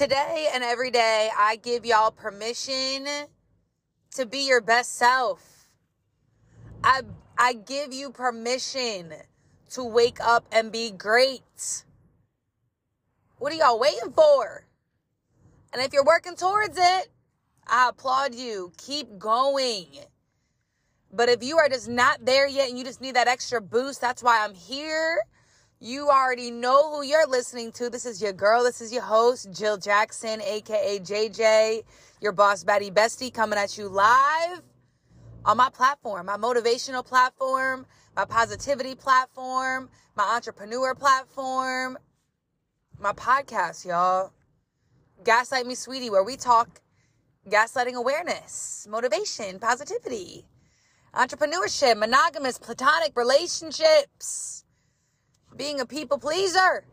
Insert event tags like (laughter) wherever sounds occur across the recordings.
Today and every day, I give y'all permission to be your best self. I, I give you permission to wake up and be great. What are y'all waiting for? And if you're working towards it, I applaud you. Keep going. But if you are just not there yet and you just need that extra boost, that's why I'm here. You already know who you're listening to. This is your girl. This is your host, Jill Jackson, aka JJ, your boss baddie bestie, coming at you live on my platform, my motivational platform, my positivity platform, my entrepreneur platform, my podcast, y'all. Gaslight Me Sweetie, where we talk gaslighting awareness, motivation, positivity, entrepreneurship, monogamous, platonic relationships, being a people pleaser.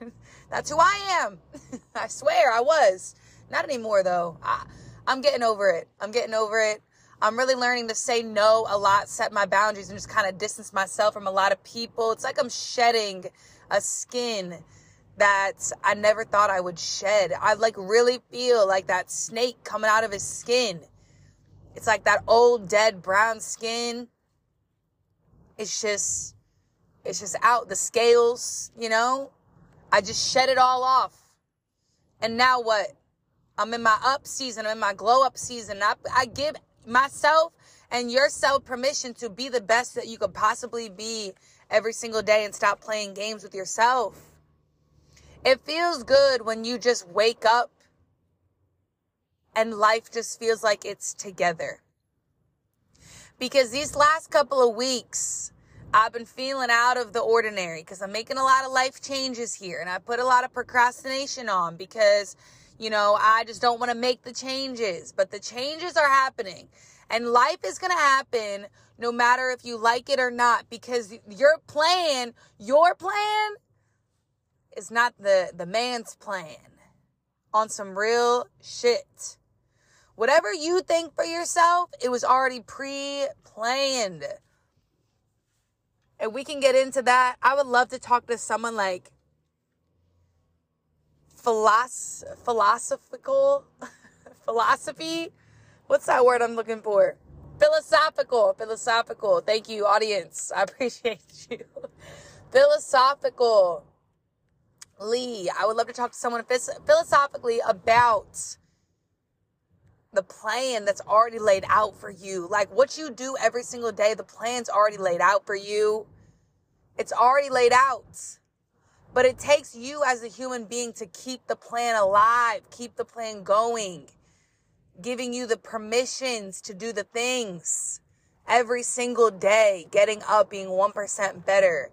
(laughs) That's who I am. (laughs) I swear I was. Not anymore though. I, I'm getting over it. I'm getting over it. I'm really learning to say no a lot, set my boundaries, and just kind of distance myself from a lot of people. It's like I'm shedding a skin that I never thought I would shed. I like really feel like that snake coming out of his skin. It's like that old dead brown skin. It's just, it's just out the scales, you know? I just shed it all off. And now what? I'm in my up season. I'm in my glow up season. I, I give myself and yourself permission to be the best that you could possibly be every single day and stop playing games with yourself. It feels good when you just wake up and life just feels like it's together. Because these last couple of weeks, I've been feeling out of the ordinary because I'm making a lot of life changes here and I put a lot of procrastination on because, you know, I just don't want to make the changes. But the changes are happening and life is going to happen no matter if you like it or not because your plan, your plan is not the, the man's plan on some real shit. Whatever you think for yourself, it was already pre planned. And we can get into that. I would love to talk to someone like philosoph- philosophical (laughs) philosophy. What's that word I'm looking for? Philosophical, philosophical. Thank you, audience. I (laughs) appreciate you. philosophical. Lee, I would love to talk to someone philosophically about the plan that's already laid out for you. Like what you do every single day, the plan's already laid out for you. It's already laid out. But it takes you as a human being to keep the plan alive, keep the plan going, giving you the permissions to do the things every single day, getting up, being 1% better.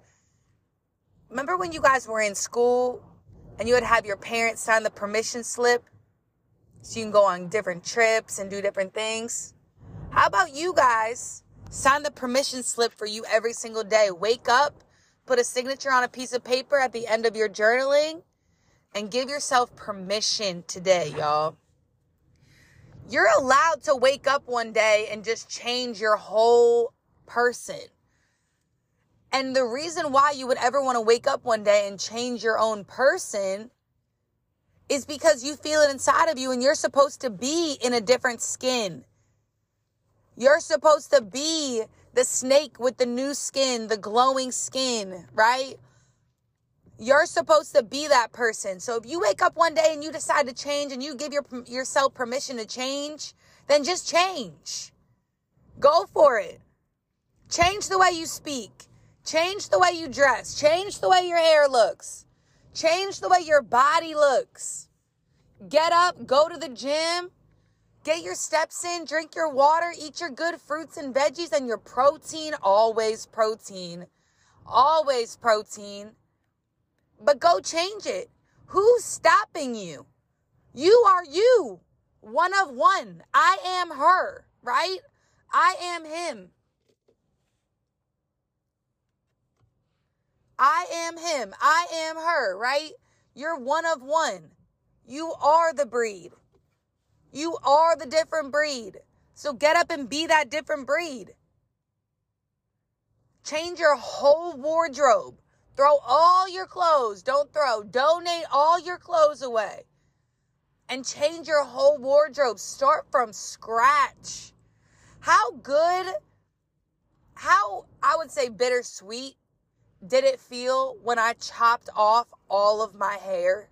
Remember when you guys were in school and you would have your parents sign the permission slip so you can go on different trips and do different things. How about you guys sign the permission slip for you every single day? Wake up, put a signature on a piece of paper at the end of your journaling, and give yourself permission today, y'all. You're allowed to wake up one day and just change your whole person. And the reason why you would ever want to wake up one day and change your own person is because you feel it inside of you and you're supposed to be in a different skin. You're supposed to be the snake with the new skin, the glowing skin, right? You're supposed to be that person. So if you wake up one day and you decide to change and you give your, yourself permission to change, then just change. Go for it. Change the way you speak. Change the way you dress. Change the way your hair looks. Change the way your body looks. Get up, go to the gym, get your steps in, drink your water, eat your good fruits and veggies and your protein, always protein. Always protein. But go change it. Who's stopping you? You are you. One of one. I am her, right? I am him. I am him. I am her, right? You're one of one. You are the breed. You are the different breed. So get up and be that different breed. Change your whole wardrobe. Throw all your clothes. Don't throw. Donate all your clothes away. and change your whole wardrobe. Start from scratch. How good, how I would say bittersweet did it feel when I chopped off all of my hair?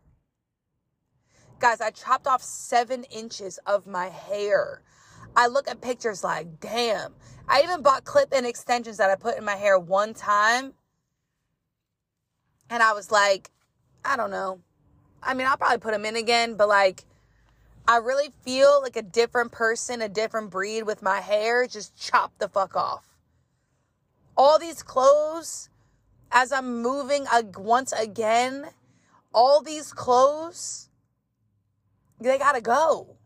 Guys, I chopped off seven inches of my hair. I look at pictures like, damn. I even bought clip in extensions that I put in my hair one time. And I was like, I don't know. I mean, I'll probably put them in again, but like, I really feel like a different person, a different breed with my hair just chopped the fuck off. All these clothes, as I'm moving once again, all these clothes, they gotta go.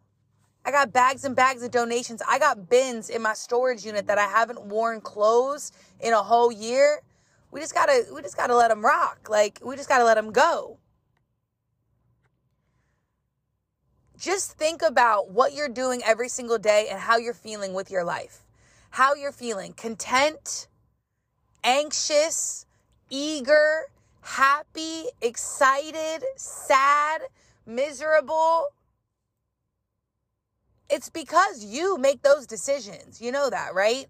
I got bags and bags of donations. I got bins in my storage unit that I haven't worn clothes in a whole year. We just gotta, we just gotta let them rock. Like, we just gotta let them go. Just think about what you're doing every single day and how you're feeling with your life. How you're feeling content, anxious, eager, happy, excited, sad, miserable. It's because you make those decisions. You know that, right?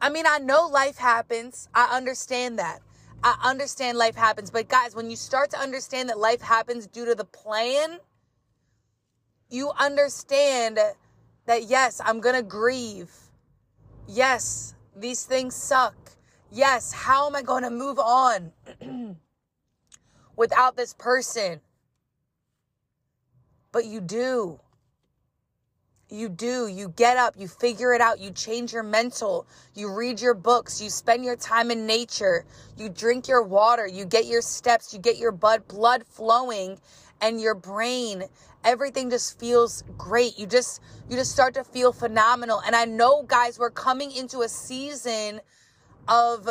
I mean, I know life happens. I understand that. I understand life happens. But guys, when you start to understand that life happens due to the plan, you understand that yes, I'm going to grieve. Yes, these things suck. Yes, how am I going to move on (clears throat) without this person? But you do. You do. You get up, you figure it out, you change your mental, you read your books, you spend your time in nature, you drink your water, you get your steps, you get your blood flowing and your brain everything just feels great. You just you just start to feel phenomenal. And I know guys, we're coming into a season of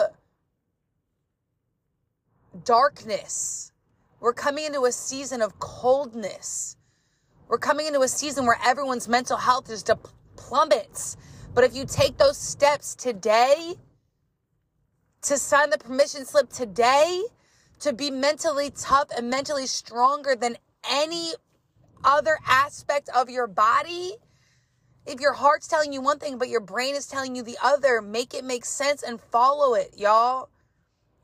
darkness. We're coming into a season of coldness. We're coming into a season where everyone's mental health just plummets. But if you take those steps today to sign the permission slip today, to be mentally tough and mentally stronger than any other aspect of your body, if your heart's telling you one thing, but your brain is telling you the other, make it make sense and follow it, y'all.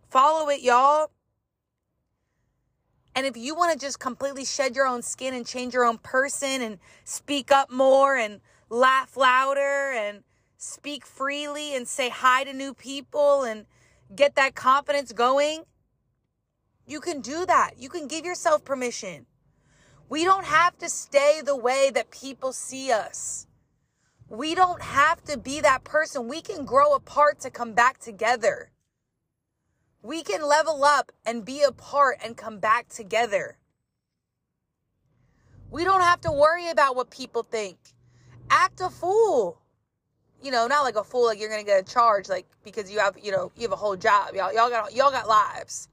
Follow it, y'all. And if you want to just completely shed your own skin and change your own person and speak up more and laugh louder and speak freely and say hi to new people and get that confidence going, you can do that. You can give yourself permission. We don't have to stay the way that people see us. We don't have to be that person. We can grow apart to come back together. We can level up and be apart and come back together. We don't have to worry about what people think. Act a fool. You know, not like a fool like you're gonna get a charge, like because you have, you know, you have a whole job. Y'all, y'all got y'all got lives.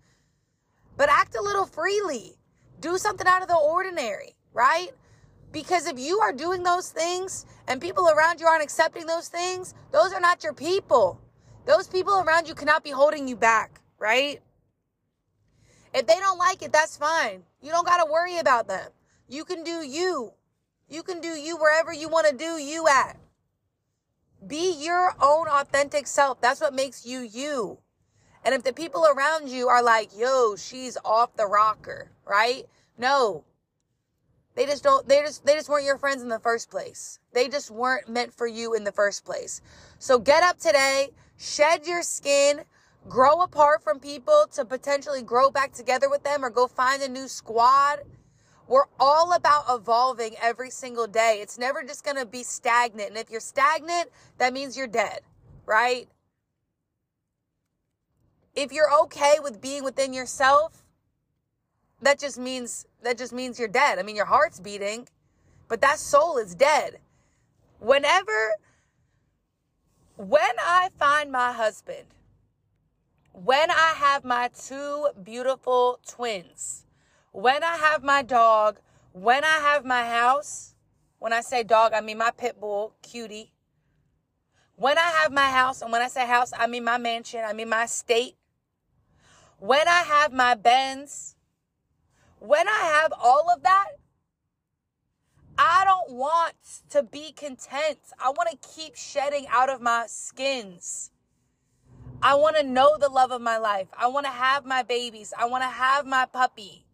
But act a little freely. Do something out of the ordinary, right? Because if you are doing those things and people around you aren't accepting those things, those are not your people. Those people around you cannot be holding you back, right? If they don't like it, that's fine. You don't got to worry about them. You can do you. You can do you wherever you want to do you at. Be your own authentic self. That's what makes you you. And if the people around you are like, yo, she's off the rocker, right? No. They just don't, they just, they just weren't your friends in the first place. They just weren't meant for you in the first place. So get up today, shed your skin, grow apart from people to potentially grow back together with them or go find a new squad. We're all about evolving every single day. It's never just going to be stagnant. And if you're stagnant, that means you're dead, right? if you're okay with being within yourself, that just means that just means you're dead. I mean, your heart's beating, but that soul is dead. Whenever when I find my husband, when I have my two beautiful twins, when I have my dog, when I have my house, when I say dog, I mean my pit bull, cutie. When I have my house, and when I say house, I mean my mansion, I mean my estate, when I have my Benz, when I have all of that, I don't want to be content. I want to keep shedding out of my skins. I want to know the love of my life. I want to have my babies. I want to have my puppy.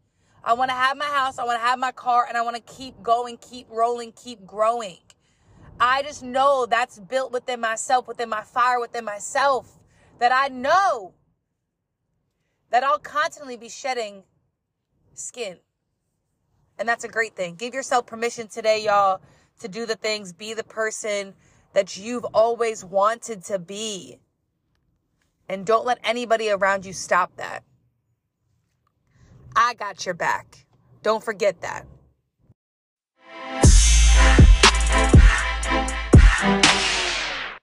I want to have my house. I want to have my car and I want to keep going, keep rolling, keep growing. I just know that's built within myself, within my fire, within myself, that I know that I'll constantly be shedding skin. And that's a great thing. Give yourself permission today, y'all, to do the things, be the person that you've always wanted to be. And don't let anybody around you stop that. I got your back. Don't forget that.